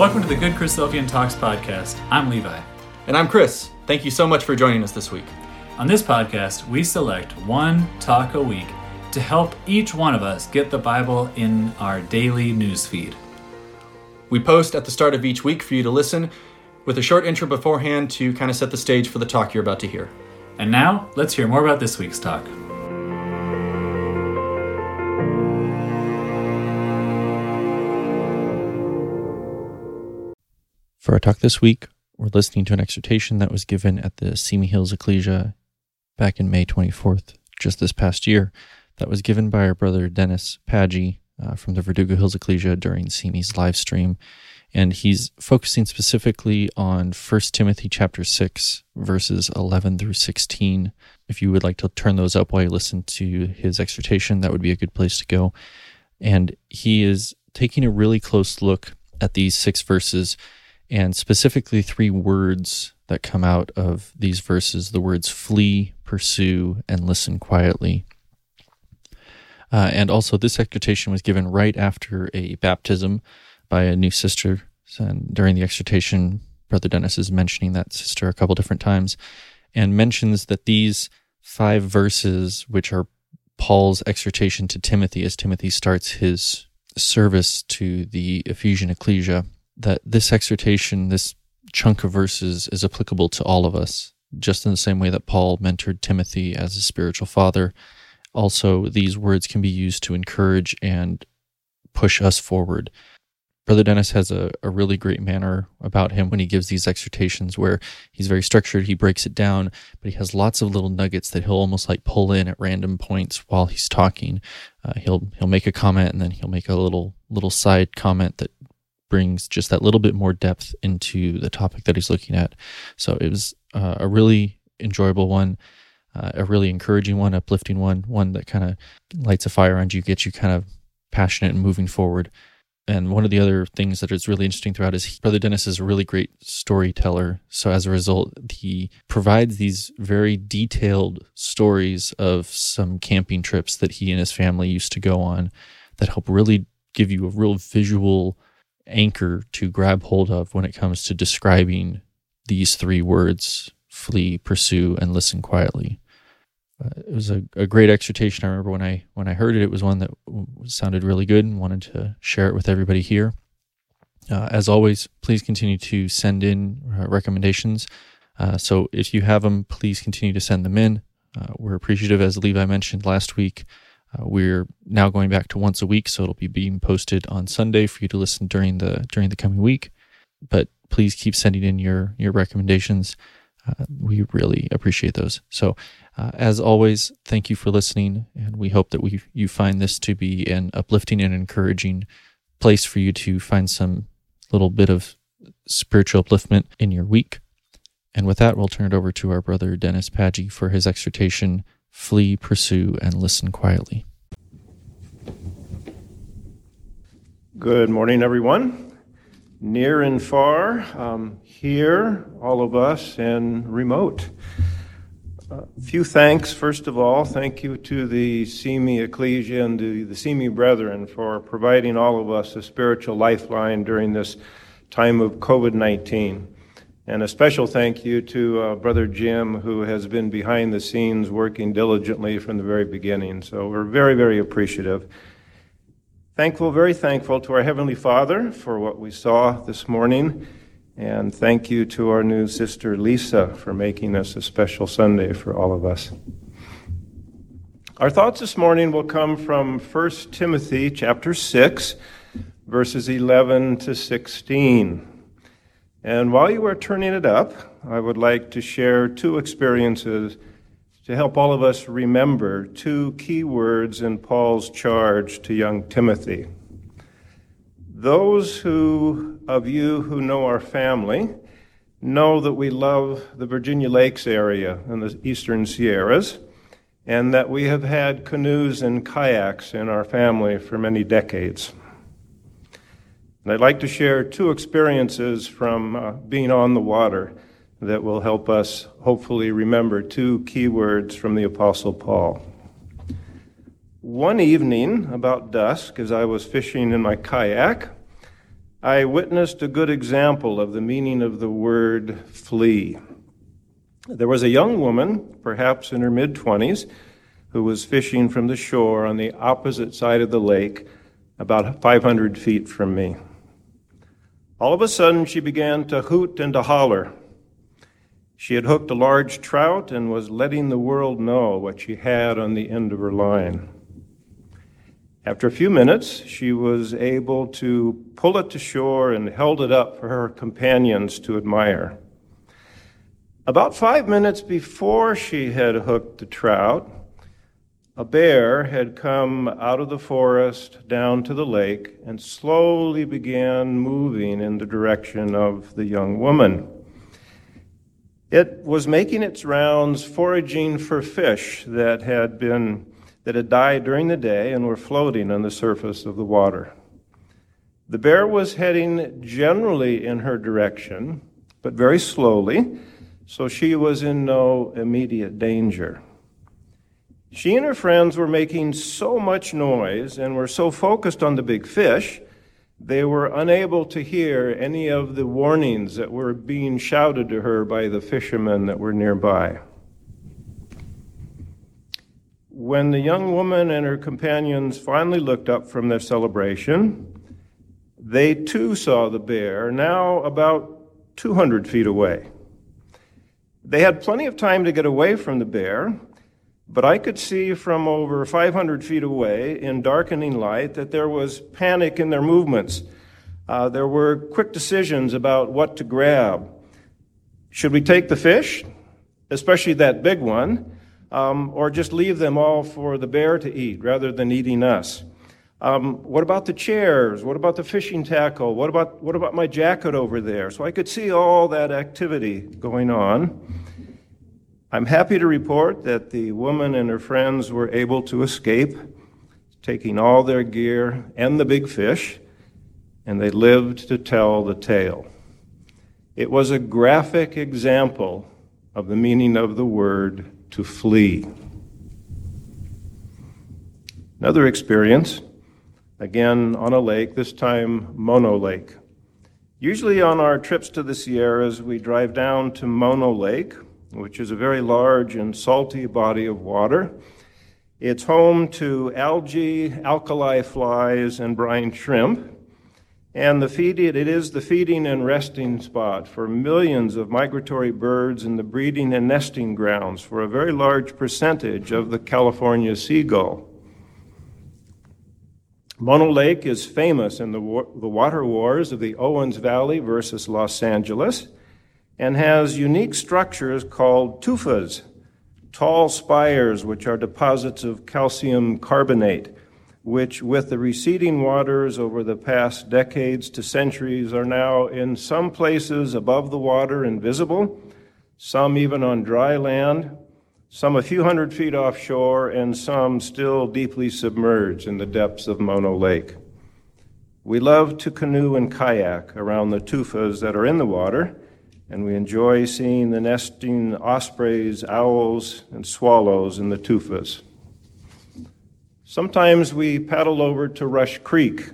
Welcome to the Good Christadelphian Talks podcast. I'm Levi. And I'm Chris. Thank you so much for joining us this week. On this podcast, we select one talk a week to help each one of us get the Bible in our daily news feed. We post at the start of each week for you to listen with a short intro beforehand to kind of set the stage for the talk you're about to hear. And now, let's hear more about this week's talk. For our talk this week, we're listening to an exhortation that was given at the Simi Hills Ecclesia back in May 24th, just this past year, that was given by our brother Dennis Paggi uh, from the Verdugo Hills Ecclesia during Simi's live stream. And he's focusing specifically on 1 Timothy chapter 6, verses 11 through 16. If you would like to turn those up while you listen to his exhortation, that would be a good place to go. And he is taking a really close look at these six verses and specifically three words that come out of these verses the words flee, pursue, and listen quietly. Uh, and also, this exhortation was given right after a baptism by a new sister. And during the exhortation, Brother Dennis is mentioning that sister a couple different times and mentions that these five verses, which are Paul's exhortation to Timothy as Timothy starts his service to the Ephesian ecclesia, that this exhortation, this chunk of verses, is applicable to all of us, just in the same way that Paul mentored Timothy as a spiritual father. Also, these words can be used to encourage and push us forward. Brother Dennis has a, a really great manner about him when he gives these exhortations where he's very structured, he breaks it down, but he has lots of little nuggets that he'll almost like pull in at random points while he's talking. Uh, he'll he'll make a comment and then he'll make a little little side comment that brings just that little bit more depth into the topic that he's looking at. So it was uh, a really enjoyable one, uh, a really encouraging one, uplifting one, one that kind of lights a fire under you, gets you kind of passionate and moving forward. And one of the other things that is really interesting throughout is he, Brother Dennis is a really great storyteller. So as a result, he provides these very detailed stories of some camping trips that he and his family used to go on that help really give you a real visual anchor to grab hold of when it comes to describing these three words flee, pursue, and listen quietly. Uh, it was a, a great exhortation. I remember when I when I heard it, it was one that w- sounded really good and wanted to share it with everybody here. Uh, as always, please continue to send in uh, recommendations. Uh, so if you have them, please continue to send them in. Uh, we're appreciative, as Levi mentioned last week. Uh, we're now going back to once a week, so it'll be being posted on Sunday for you to listen during the during the coming week. But please keep sending in your your recommendations. Uh, we really appreciate those. So, uh, as always, thank you for listening, and we hope that we you find this to be an uplifting and encouraging place for you to find some little bit of spiritual upliftment in your week. And with that, we'll turn it over to our brother Dennis Paggi for his exhortation flee, pursue, and listen quietly. Good morning, everyone. Near and far, um, here, all of us, and remote. A uh, few thanks, first of all. Thank you to the Simi Ecclesia and to the Simi Brethren for providing all of us a spiritual lifeline during this time of COVID 19. And a special thank you to uh, Brother Jim, who has been behind the scenes working diligently from the very beginning. So we're very, very appreciative. Thankful, very thankful to our Heavenly Father for what we saw this morning. And thank you to our new sister Lisa for making this a special Sunday for all of us. Our thoughts this morning will come from 1 Timothy chapter 6, verses 11 to 16. And while you are turning it up, I would like to share two experiences to help all of us remember two key words in Paul's charge to young Timothy. Those who of you who know our family know that we love the Virginia Lakes area and the eastern Sierras, and that we have had canoes and kayaks in our family for many decades. And I'd like to share two experiences from uh, being on the water that will help us hopefully remember two key words from the Apostle Paul. One evening, about dusk, as I was fishing in my kayak, I witnessed a good example of the meaning of the word flee. There was a young woman, perhaps in her mid 20s, who was fishing from the shore on the opposite side of the lake, about 500 feet from me. All of a sudden, she began to hoot and to holler. She had hooked a large trout and was letting the world know what she had on the end of her line. After a few minutes, she was able to pull it to shore and held it up for her companions to admire. About five minutes before she had hooked the trout, a bear had come out of the forest down to the lake and slowly began moving in the direction of the young woman. It was making its rounds foraging for fish that had been that had died during the day and were floating on the surface of the water. The bear was heading generally in her direction, but very slowly, so she was in no immediate danger. She and her friends were making so much noise and were so focused on the big fish, they were unable to hear any of the warnings that were being shouted to her by the fishermen that were nearby. When the young woman and her companions finally looked up from their celebration, they too saw the bear, now about 200 feet away. They had plenty of time to get away from the bear, but I could see from over 500 feet away in darkening light that there was panic in their movements. Uh, there were quick decisions about what to grab. Should we take the fish, especially that big one, um, or just leave them all for the bear to eat rather than eating us? Um, what about the chairs? What about the fishing tackle? What about, what about my jacket over there? So I could see all that activity going on. I'm happy to report that the woman and her friends were able to escape, taking all their gear and the big fish, and they lived to tell the tale. It was a graphic example of the meaning of the word to flee. Another experience, again on a lake, this time Mono Lake. Usually on our trips to the Sierras, we drive down to Mono Lake, which is a very large and salty body of water. It's home to algae, alkali flies, and brine shrimp. And the it is the feeding and resting spot for millions of migratory birds and the breeding and nesting grounds for a very large percentage of the California seagull. Mono Lake is famous in the, the water wars of the Owens Valley versus Los Angeles and has unique structures called tufas, tall spires which are deposits of calcium carbonate, which, with the receding waters over the past decades to centuries, are now in some places above the water and visible, some even on dry land, some a few hundred feet offshore, and some still deeply submerged in the depths of Mono Lake. We love to canoe and kayak around the tufas that are in the water and we enjoy seeing the nesting ospreys, owls, and swallows in the tufas. Sometimes we paddle over to Rush Creek,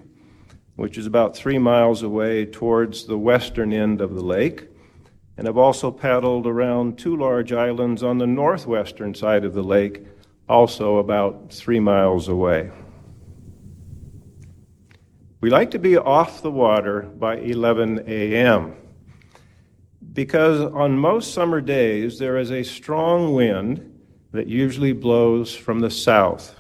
which is about three miles away towards the western end of the lake, and have also paddled around two large islands on the northwestern side of the lake, also about three miles away. We like to be off the water by 11 a.m because on most summer days there is a strong wind that usually blows from the south.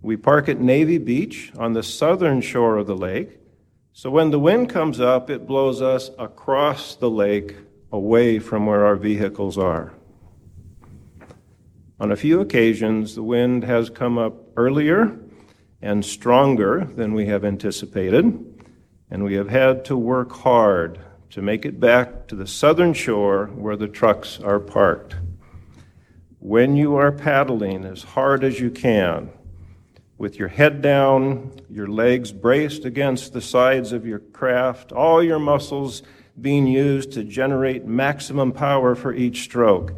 We park at Navy Beach on the southern shore of the lake, so when the wind comes up, it blows us across the lake away from where our vehicles are. On a few occasions, the wind has come up earlier and stronger than we have anticipated, and we have had to work hard to make it back to the southern shore where the trucks are parked. When you are paddling as hard as you can, with your head down, your legs braced against the sides of your craft, all your muscles being used to generate maximum power for each stroke.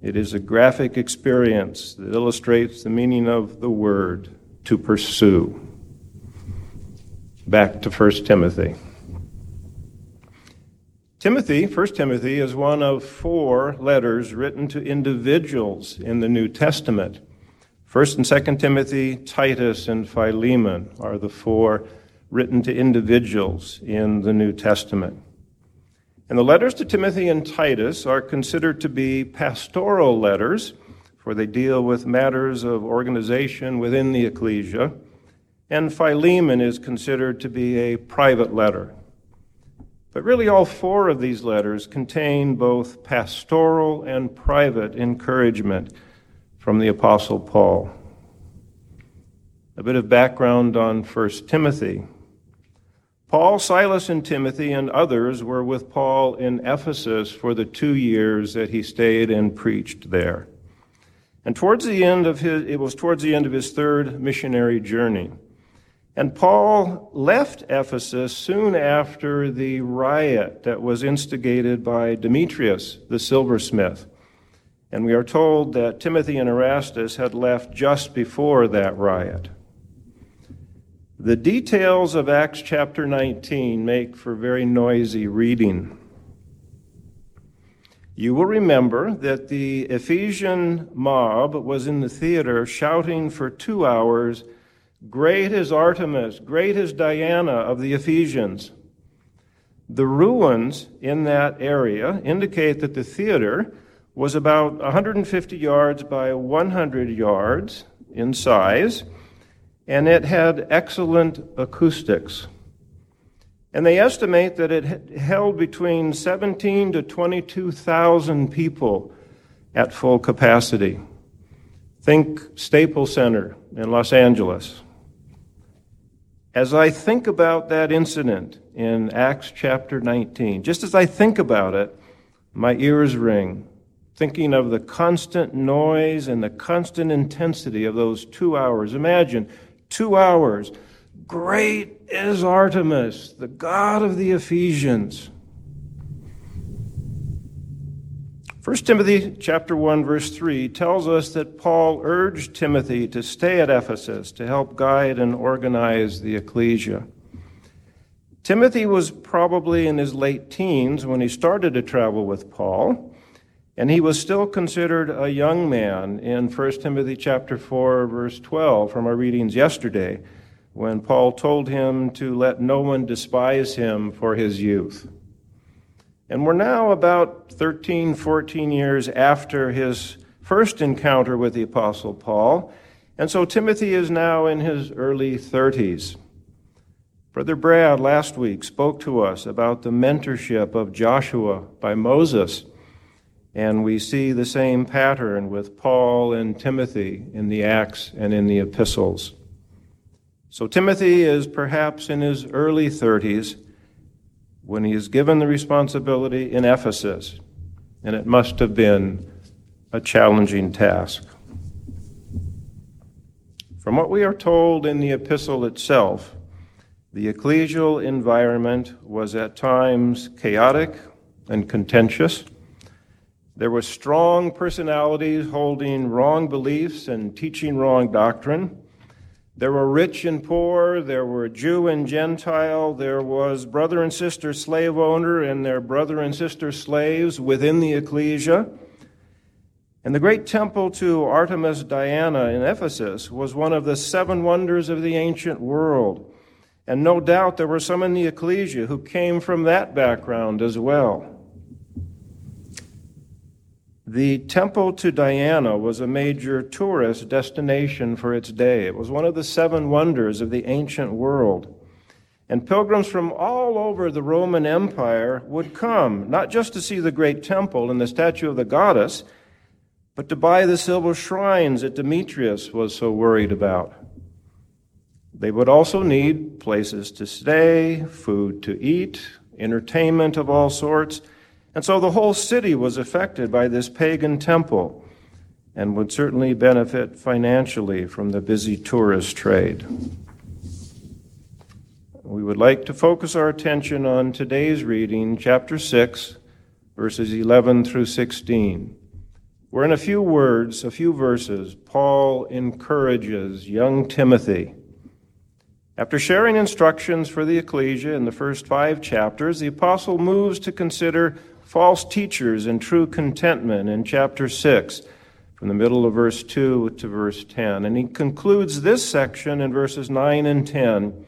It is a graphic experience that illustrates the meaning of the word to pursue. Back to 1 Timothy. Timothy, 1 Timothy, is one of four letters written to individuals in the New Testament. 1st and 2nd Timothy, Titus, and Philemon are the four written to individuals in the New Testament. And the letters to Timothy and Titus are considered to be pastoral letters, for they deal with matters of organization within the ecclesia. And Philemon is considered to be a private letter. But really, all four of these letters contain both pastoral and private encouragement from the Apostle Paul. A bit of background on 1 Timothy. Paul, Silas, and Timothy and others were with Paul in Ephesus for the two years that he stayed and preached there. And towards the end of his, it was towards the end of his third missionary journey. And Paul left Ephesus soon after the riot that was instigated by Demetrius, the silversmith. And we are told that Timothy and Erastus had left just before that riot. The details of Acts chapter 19 make for very noisy reading. You will remember that the Ephesian mob was in the theater shouting for two hours, Great is Artemis, great is Diana of the Ephesians. The ruins in that area indicate that the theater was about 150 yards by 100 yards in size, and it had excellent acoustics. And they estimate that it held between 17 to 22,000 people at full capacity. Think Staples Center in Los Angeles. As I think about that incident in Acts chapter 19, just as I think about it, my ears ring thinking of the constant noise and the constant intensity of those two hours. Imagine two hours. Great is Artemis, the god of the Ephesians. 1 Timothy chapter 1 verse 3 tells us that Paul urged Timothy to stay at Ephesus to help guide and organize the ecclesia. Timothy was probably in his late teens when he started to travel with Paul. And he was still considered a young man in 1 Timothy chapter 4 verse 12 from our readings yesterday when Paul told him to let no one despise him for his youth. And we're now about 13, 14 years after his first encounter with the apostle Paul. And so Timothy is now in his early 30s. Brother Brad last week spoke to us about the mentorship of Joshua by Moses. And we see the same pattern with Paul and Timothy in the Acts and in the epistles. So Timothy is perhaps in his early 30s when he is given the responsibility in Ephesus, and it must have been a challenging task. From what we are told in the epistle itself, the ecclesial environment was at times chaotic and contentious. There were strong personalities holding wrong beliefs and teaching wrong doctrine. There were rich and poor, there were Jew and Gentile, there was brother and sister slave owner and their brother and sister slaves within the ecclesia. And the great temple to Artemis Diana in Ephesus was one of the seven wonders of the ancient world. And no doubt there were some in the ecclesia who came from that background as well. The temple to Diana was a major tourist destination for its day. It was one of the seven wonders of the ancient world. And pilgrims from all over the Roman Empire would come, not just to see the great temple and the statue of the goddess, but to buy the silver shrines that Demetrius was so worried about. They would also need places to stay, food to eat, entertainment of all sorts. And so the whole city was affected by this pagan temple and would certainly benefit financially from the busy tourist trade. We would like to focus our attention on today's reading, chapter 6, verses 11 through 16, where in a few words, a few verses, Paul encourages young Timothy After sharing instructions for the ecclesia in the first five chapters, the apostle moves to consider false teachers and true contentment in chapter 6, from the middle of verse 2 to verse 10. And he concludes this section in verses 9 and 10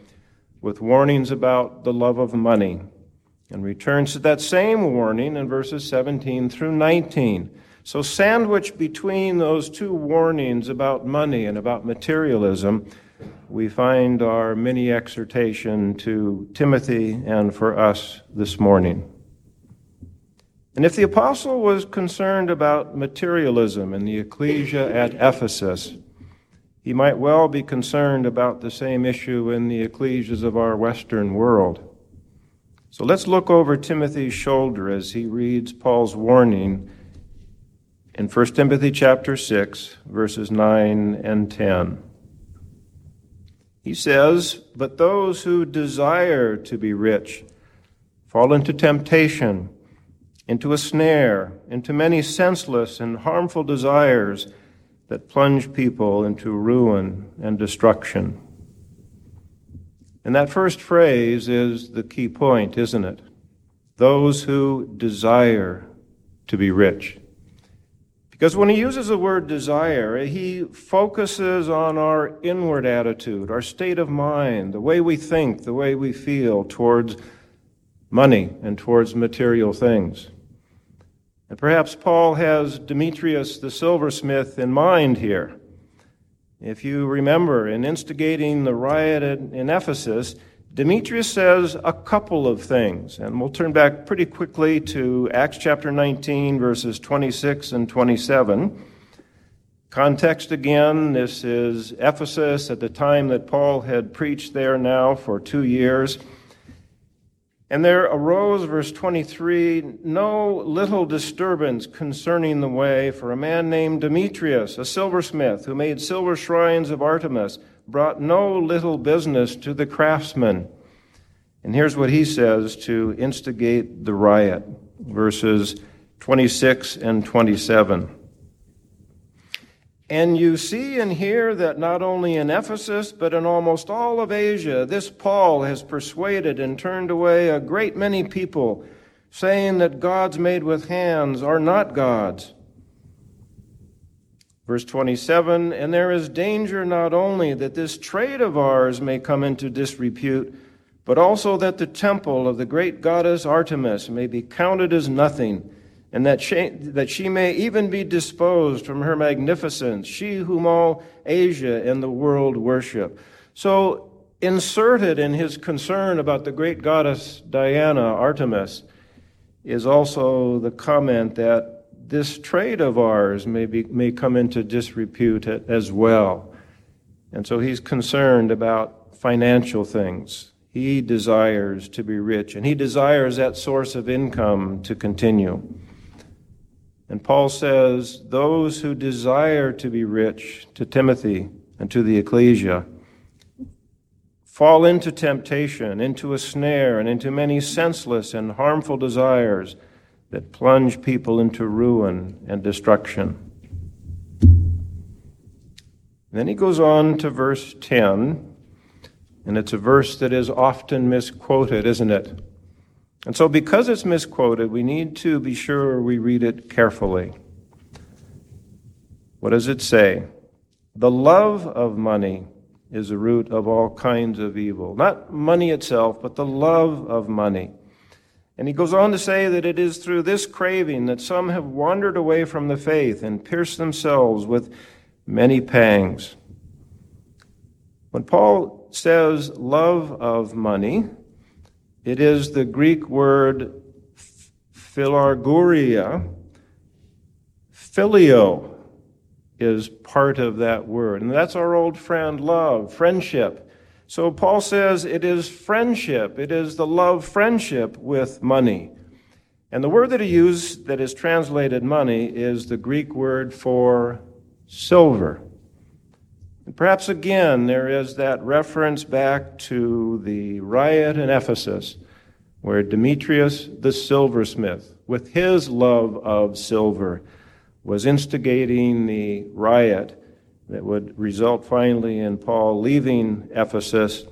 with warnings about the love of money, and returns to that same warning in verses 17 through 19. So, sandwiched between those two warnings about money and about materialism, we find our mini exhortation to Timothy and for us this morning. And if the apostle was concerned about materialism in the ecclesia at Ephesus, he might well be concerned about the same issue in the ecclesias of our Western world. So let's look over Timothy's shoulder as he reads Paul's warning in 1 Timothy chapter 6 verses 9 and 10. He says, But those who desire to be rich fall into temptation, into a snare, into many senseless and harmful desires that plunge people into ruin and destruction. And that first phrase is the key point, isn't it? Those who desire to be rich. Because when he uses the word desire, he focuses on our inward attitude, our state of mind, the way we think, the way we feel towards money and towards material things. And perhaps Paul has Demetrius the silversmith in mind here. If you remember, in instigating the riot in Ephesus, Demetrius says a couple of things, and we'll turn back pretty quickly to Acts chapter 19, verses 26 and 27. Context again this is Ephesus at the time that Paul had preached there now for two years. And there arose, verse 23, no little disturbance concerning the way, for a man named Demetrius, a silversmith, who made silver shrines of Artemis, brought no little business to the craftsmen. And here's what he says to instigate the riot verses 26 and 27. And you see and hear that not only in Ephesus, but in almost all of Asia, this Paul has persuaded and turned away a great many people, saying that gods made with hands are not gods. Verse 27 And there is danger not only that this trade of ours may come into disrepute, but also that the temple of the great goddess Artemis may be counted as nothing, and that she, that she may even be disposed from her magnificence, she whom all Asia and the world worship. So, inserted in his concern about the great goddess Diana, Artemis, is also the comment that this trade of ours may, be, may come into disrepute as well. And so he's concerned about financial things. He desires to be rich, and he desires that source of income to continue. And Paul says, Those who desire to be rich, to Timothy and to the ecclesia, fall into temptation, into a snare, and into many senseless and harmful desires that plunge people into ruin and destruction. Then he goes on to verse 10, and it's a verse that is often misquoted, isn't it? And so, because it's misquoted, we need to be sure we read it carefully. What does it say? The love of money is the root of all kinds of evil. Not money itself, but the love of money. And he goes on to say that it is through this craving that some have wandered away from the faith and pierced themselves with many pangs. When Paul says love of money, it is the Greek word philarguria. Phileo is part of that word. And that's our old friend love, friendship. So Paul says it is friendship, it is the love friendship with money. And the word that he used that is translated money is the Greek word for silver. And perhaps again, there is that reference back to the riot in Ephesus, where Demetrius the silversmith, with his love of silver, was instigating the riot that would result finally in Paul leaving Ephesus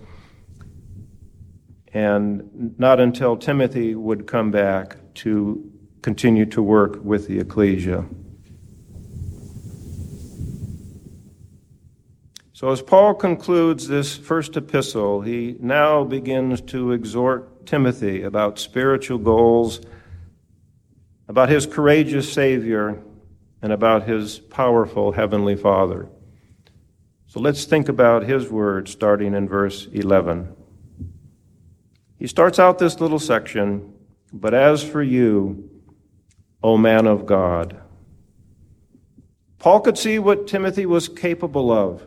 and not until Timothy would come back to continue to work with the ecclesia. So, as Paul concludes this first epistle, he now begins to exhort Timothy about spiritual goals, about his courageous Savior, and about his powerful Heavenly Father. So, let's think about his words starting in verse 11. He starts out this little section, but as for you, O man of God. Paul could see what Timothy was capable of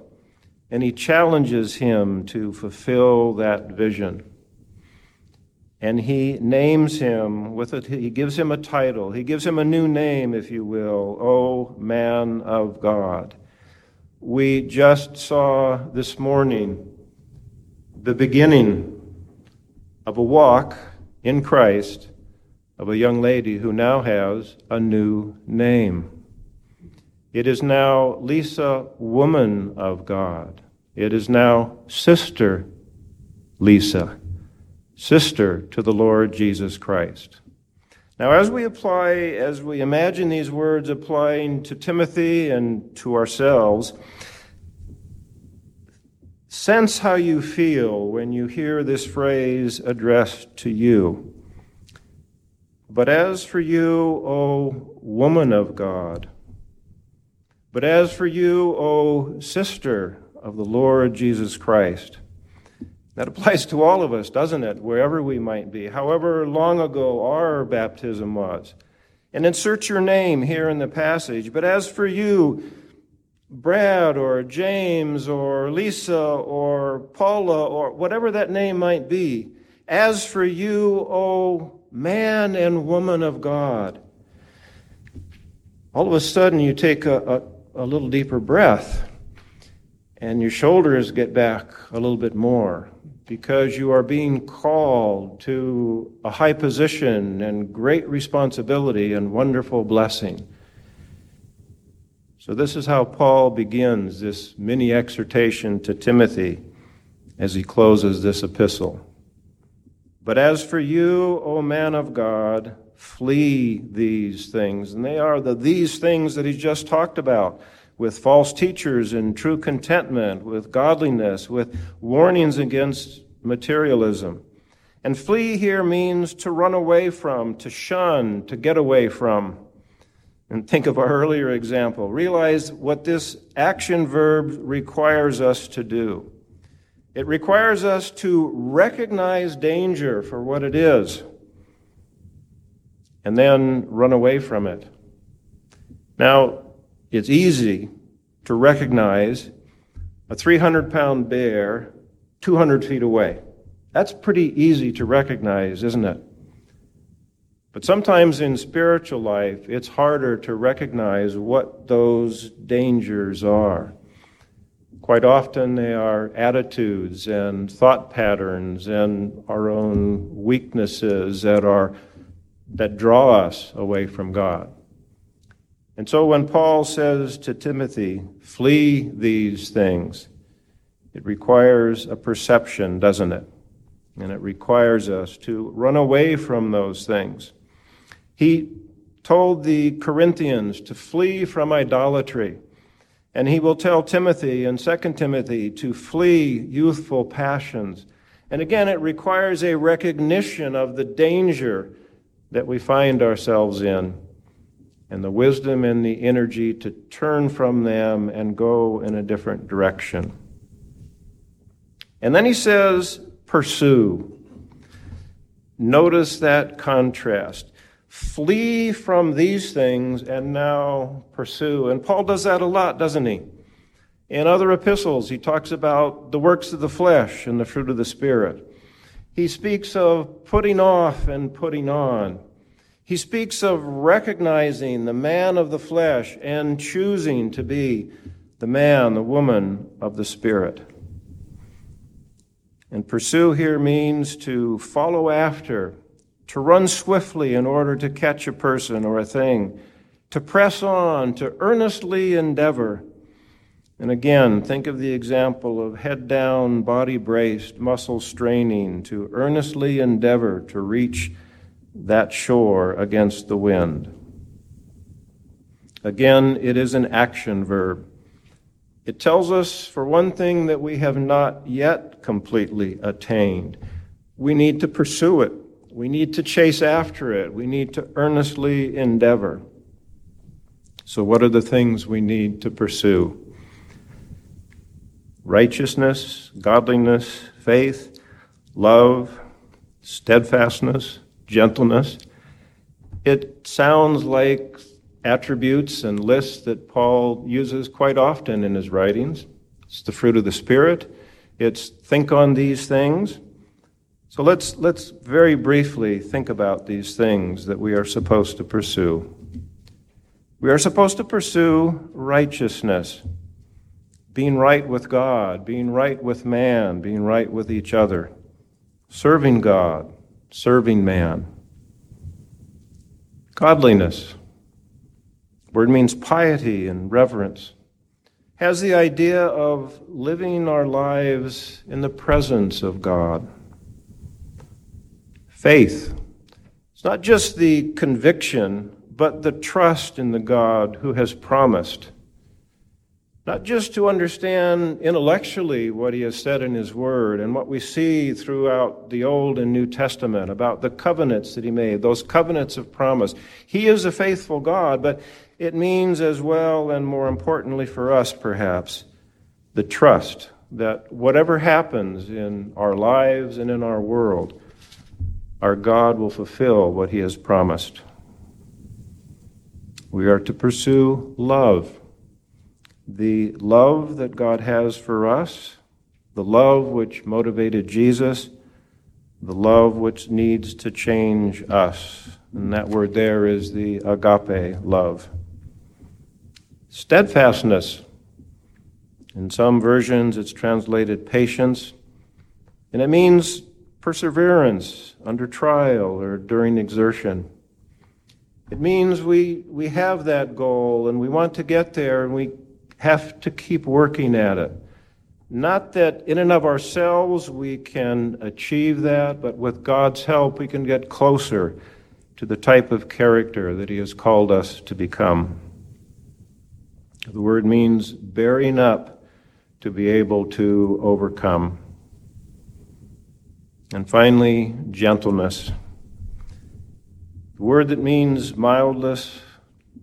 and he challenges him to fulfill that vision. And he names him with it, he gives him a title. He gives him a new name, if you will, O man of God. We just saw this morning the beginning of a walk in Christ of a young lady who now has a new name. It is now Lisa, woman of God. It is now Sister Lisa, sister to the Lord Jesus Christ. Now, as we apply, as we imagine these words applying to Timothy and to ourselves, sense how you feel when you hear this phrase addressed to you. But as for you, O woman of God, but as for you, O sister of the Lord Jesus Christ, that applies to all of us, doesn't it? Wherever we might be, however long ago our baptism was. And insert your name here in the passage. But as for you, Brad or James or Lisa or Paula or whatever that name might be, as for you, O man and woman of God, all of a sudden you take a, a, a little deeper breath and your shoulders get back a little bit more because you are being called to a high position and great responsibility and wonderful blessing. So, this is how Paul begins this mini exhortation to Timothy as he closes this epistle. But as for you, O man of God, flee these things. And they are the these things that he just talked about with false teachers and true contentment, with godliness, with warnings against materialism. And flee here means to run away from, to shun, to get away from. And think of our earlier example. Realize what this action verb requires us to do. It requires us to recognize danger for what it is and then run away from it. Now, it's easy to recognize a 300 pound bear 200 feet away. That's pretty easy to recognize, isn't it? But sometimes in spiritual life, it's harder to recognize what those dangers are. Quite often, they are attitudes and thought patterns and our own weaknesses that, are, that draw us away from God. And so when Paul says to Timothy, flee these things, it requires a perception, doesn't it? And it requires us to run away from those things. He told the Corinthians to flee from idolatry. And he will tell Timothy in 2 Timothy to flee youthful passions. And again, it requires a recognition of the danger that we find ourselves in and the wisdom and the energy to turn from them and go in a different direction. And then he says, pursue. Notice that contrast flee from these things and now pursue. And Paul does that a lot, doesn't he? In other epistles, he talks about the works of the flesh and the fruit of the Spirit. He speaks of putting off and putting on. He speaks of recognizing the man of the flesh and choosing to be the man, the woman of the Spirit. And pursue here means to follow after, to run swiftly in order to catch a person or a thing, to press on, to earnestly endeavor. And again, think of the example of head down, body braced, muscle straining to earnestly endeavor to reach that shore against the wind. Again, it is an action verb. It tells us, for one thing, that we have not yet completely attained. We need to pursue it. We need to chase after it. We need to earnestly endeavor. So, what are the things we need to pursue? Righteousness, godliness, faith, love, steadfastness, gentleness. It sounds like attributes and lists that Paul uses quite often in his writings. It's the fruit of the Spirit. It's think on these things. So let's, let's very briefly think about these things that we are supposed to pursue. We are supposed to pursue righteousness, being right with God, being right with man, being right with each other, serving God, serving man. Godliness, word means piety and reverence, has the idea of living our lives in the presence of God. Faith, it's not just the conviction, but the trust in the God who has promised not just to understand intellectually what he has said in his word and what we see throughout the Old and New Testament about the covenants that he made, those covenants of promise. He is a faithful God, but it means as well, and more importantly for us perhaps, the trust that whatever happens in our lives and in our world, our God will fulfill what he has promised. We are to pursue love the love that God has for us, the love which motivated Jesus, the love which needs to change us. And that word there is the agape love. Steadfastness. In some versions, it's translated patience, and it means perseverance under trial or during exertion. It means we, we have that goal and we want to get there and we have to keep working at it. Not that in and of ourselves we can achieve that, but with God's help we can get closer to the type of character that He has called us to become. The word means bearing up to be able to overcome. And finally, gentleness. The word that means mildness,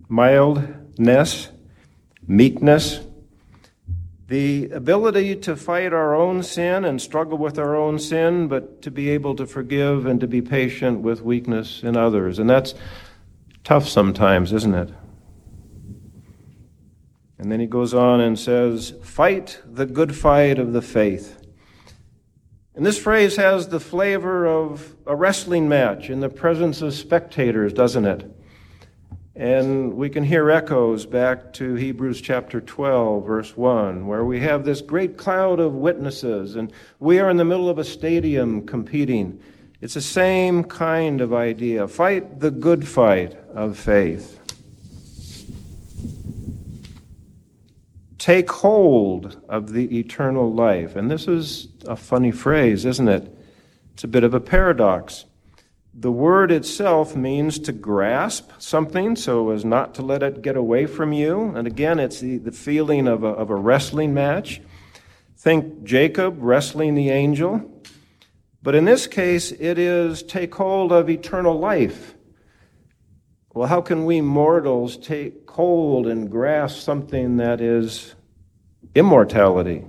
mildness meekness, the ability to fight our own sin and struggle with our own sin, but to be able to forgive and to be patient with weakness in others. And that's tough sometimes, isn't it? And then he goes on and says, Fight the good fight of the faith. And this phrase has the flavor of a wrestling match in the presence of spectators, doesn't it? And we can hear echoes back to Hebrews chapter 12, verse 1, where we have this great cloud of witnesses, and we are in the middle of a stadium competing. It's the same kind of idea. Fight the good fight of faith. Take hold of the eternal life. And this is a funny phrase, isn't it? It's a bit of a paradox. The word itself means to grasp something so as not to let it get away from you. And again, it's the, the feeling of a, of a wrestling match. Think Jacob wrestling the angel. But in this case, it is take hold of eternal life. Well, how can we mortals take hold and grasp something that is immortality?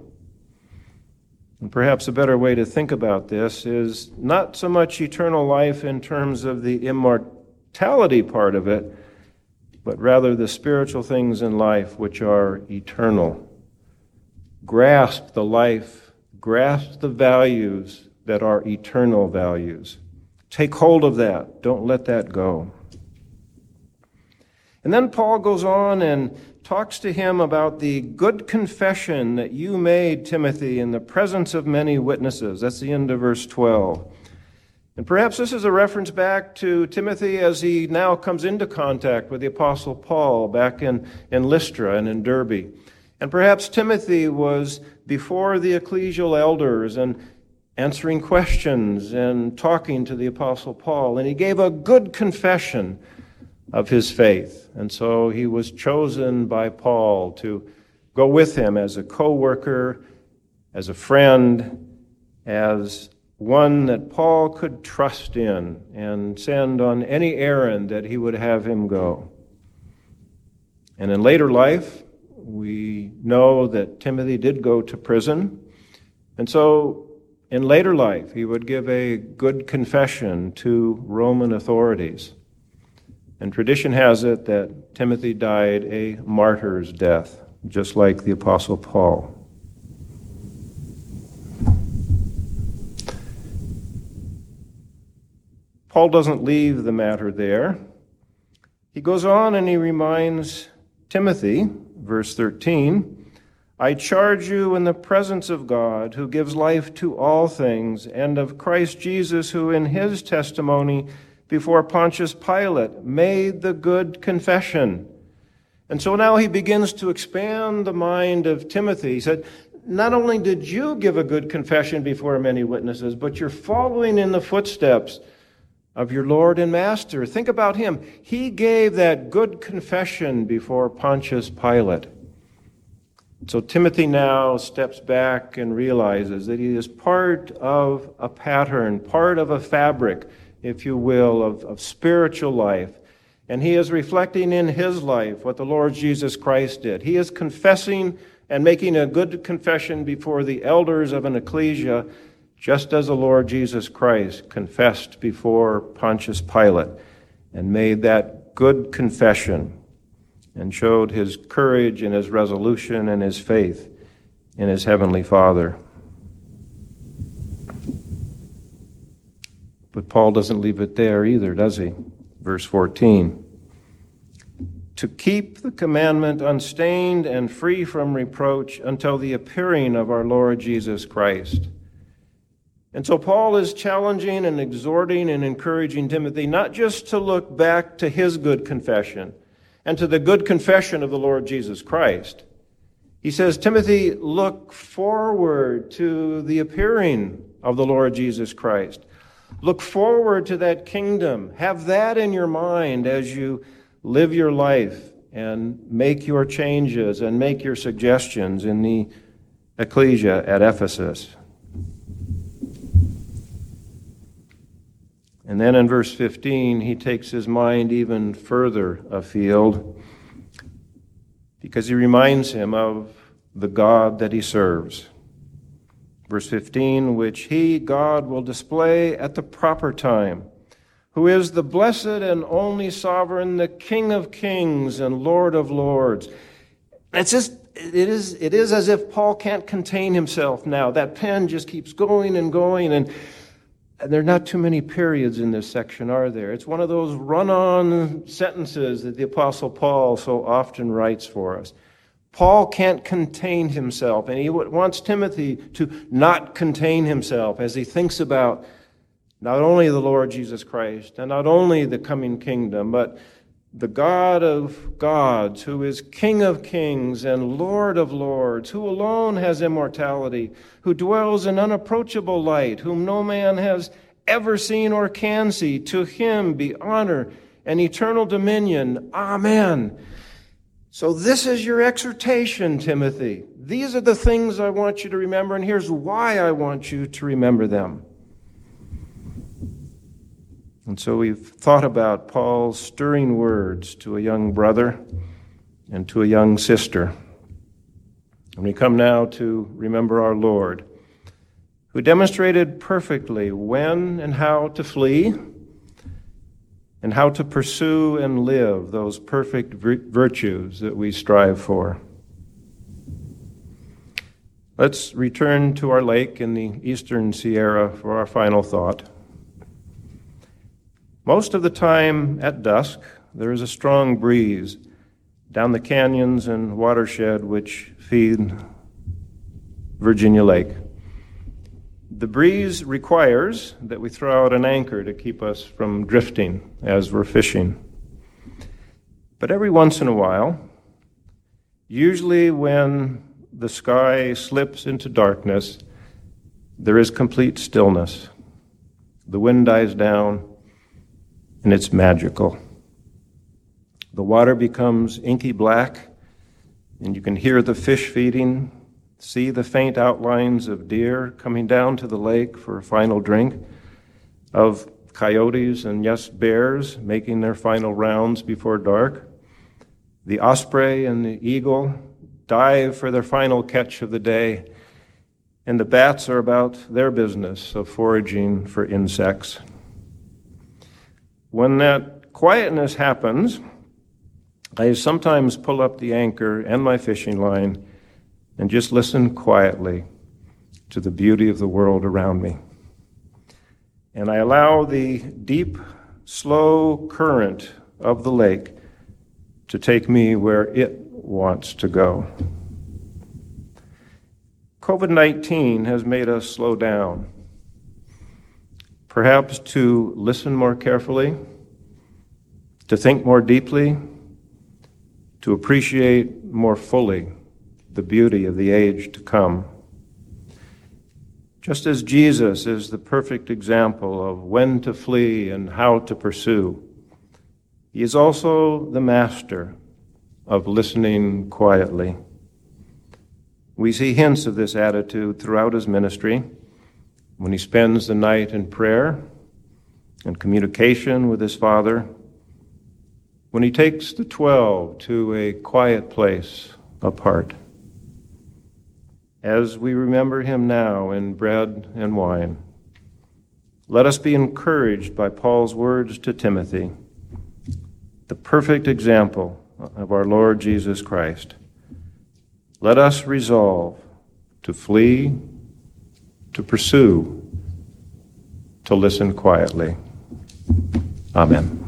And perhaps a better way to think about this is not so much eternal life in terms of the immortality part of it, but rather the spiritual things in life which are eternal. Grasp the life, grasp the values that are eternal values. Take hold of that. Don't let that go. And then Paul goes on and talks to him about the good confession that you made, Timothy, in the presence of many witnesses. That's the end of verse 12. And perhaps this is a reference back to Timothy as he now comes into contact with the Apostle Paul back in, in Lystra and in Derbe. And perhaps Timothy was before the ecclesial elders and answering questions and talking to the Apostle Paul, and he gave a good confession of his faith. And so he was chosen by Paul to go with him as a co worker, as a friend, as one that Paul could trust in and send on any errand that he would have him go. And in later life, we know that Timothy did go to prison. And so in later life, he would give a good confession to Roman authorities. And tradition has it that Timothy died a martyr's death, just like the Apostle Paul. Paul doesn't leave the matter there. He goes on and he reminds Timothy, verse 13, I charge you in the presence of God, who gives life to all things, and of Christ Jesus, who in his testimony before Pontius Pilate made the good confession. And so now he begins to expand the mind of Timothy. He said, Not only did you give a good confession before many witnesses, but you're following in the footsteps of your Lord and Master. Think about him. He gave that good confession before Pontius Pilate. So Timothy now steps back and realizes that he is part of a pattern, part of a fabric, if you will, of, of spiritual life. And he is reflecting in his life what the Lord Jesus Christ did. He is confessing and making a good confession before the elders of an ecclesia just as the Lord Jesus Christ confessed before Pontius Pilate and made that good confession and showed his courage and his resolution and his faith in his heavenly Father. But Paul doesn't leave it there either, does he? Verse 14. To keep the commandment unstained and free from reproach until the appearing of our Lord Jesus Christ and so Paul is challenging and exhorting and encouraging Timothy not just to look back to his good confession and to the good confession of the Lord Jesus Christ. He says, Timothy, look forward to the appearing of the Lord Jesus Christ. Look forward to that kingdom. Have that in your mind as you live your life and make your changes and make your suggestions in the ecclesia at Ephesus. And then in verse 15, he takes his mind even further afield because he reminds him of the God that he serves. Verse 15, which he, God, will display at the proper time, who is the blessed and only sovereign, the King of kings and Lord of lords. It's just, it is, it is as if Paul can't contain himself now. That pen just keeps going and going. And and there are not too many periods in this section, are there? It's one of those run on sentences that the Apostle Paul so often writes for us. Paul can't contain himself, and he wants Timothy to not contain himself as he thinks about not only the Lord Jesus Christ and not only the coming kingdom, but the God of gods, who is King of kings and Lord of lords, who alone has immortality, who dwells in unapproachable light, whom no man has ever seen or can see. To him be honor and eternal dominion. Amen. So, this is your exhortation, Timothy. These are the things I want you to remember, and here's why I want you to remember them. And so we've thought about Paul's stirring words to a young brother and to a young sister. And we come now to remember our Lord, who demonstrated perfectly when and how to flee and how to pursue and live those perfect virtues that we strive for. Let's return to our lake in the eastern Sierra for our final thought. Most of the time at dusk, there is a strong breeze down the canyons and watershed which feed Virginia Lake. The breeze requires that we throw out an anchor to keep us from drifting as we're fishing. But every once in a while, Usually, when the sky slips into darkness, there is complete stillness. The wind dies down, and it's magical. The water becomes inky black, and you can hear the fish feeding, see the faint outlines of deer coming down to the lake for a final drink, of coyotes and, yes, bears making their final rounds before dark. The osprey and the eagle dive for their final catch of the day, and the bats are about their business of foraging for insects. When that quietness happens, I sometimes pull up the anchor and my fishing line and just listen quietly to the beauty of the world around me. And I allow the deep, slow current of the lake to take me where it wants to go. COVID 19 has made us slow down, perhaps to listen more carefully, to think more deeply, to appreciate more fully the beauty of the age to come. Just as Jesus is the perfect example of when to flee and how to pursue, he is also the master of listening quietly. We see hints of this attitude throughout his ministry when he spends the night in prayer and communication with his Father, when he takes the twelve to a quiet place apart. As we remember him now in bread and wine, let us be encouraged by Paul's words to Timothy, the perfect example of our Lord Jesus Christ. Let us resolve to flee, to pursue, to listen quietly. Amen.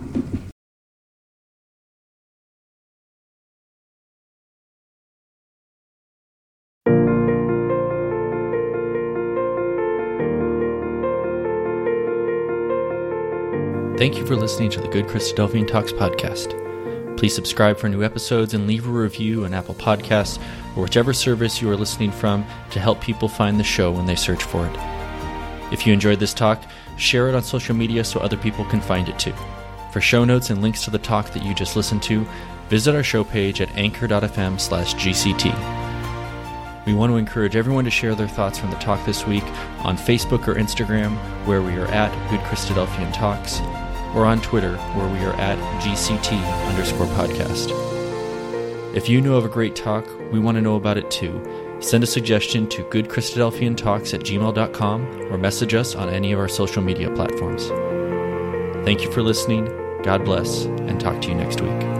Thank you for listening to the Good Christadelphian Talks podcast. Please subscribe for new episodes and leave a review on Apple Podcasts or whichever service you are listening from to help people find the show when they search for it. If you enjoyed this talk, share it on social media so other people can find it too. For show notes and links to the talk that you just listened to, visit our show page at anchor.fm slash GCT. We want to encourage everyone to share their thoughts from the talk this week on Facebook or Instagram, where we are at Good Christadelphian Talks, or on Twitter, where we are at GCT underscore podcast. If you know of a great talk, we want to know about it too. Send a suggestion to goodchristadelphiantalks at gmail.com or message us on any of our social media platforms. Thank you for listening. God bless, and talk to you next week.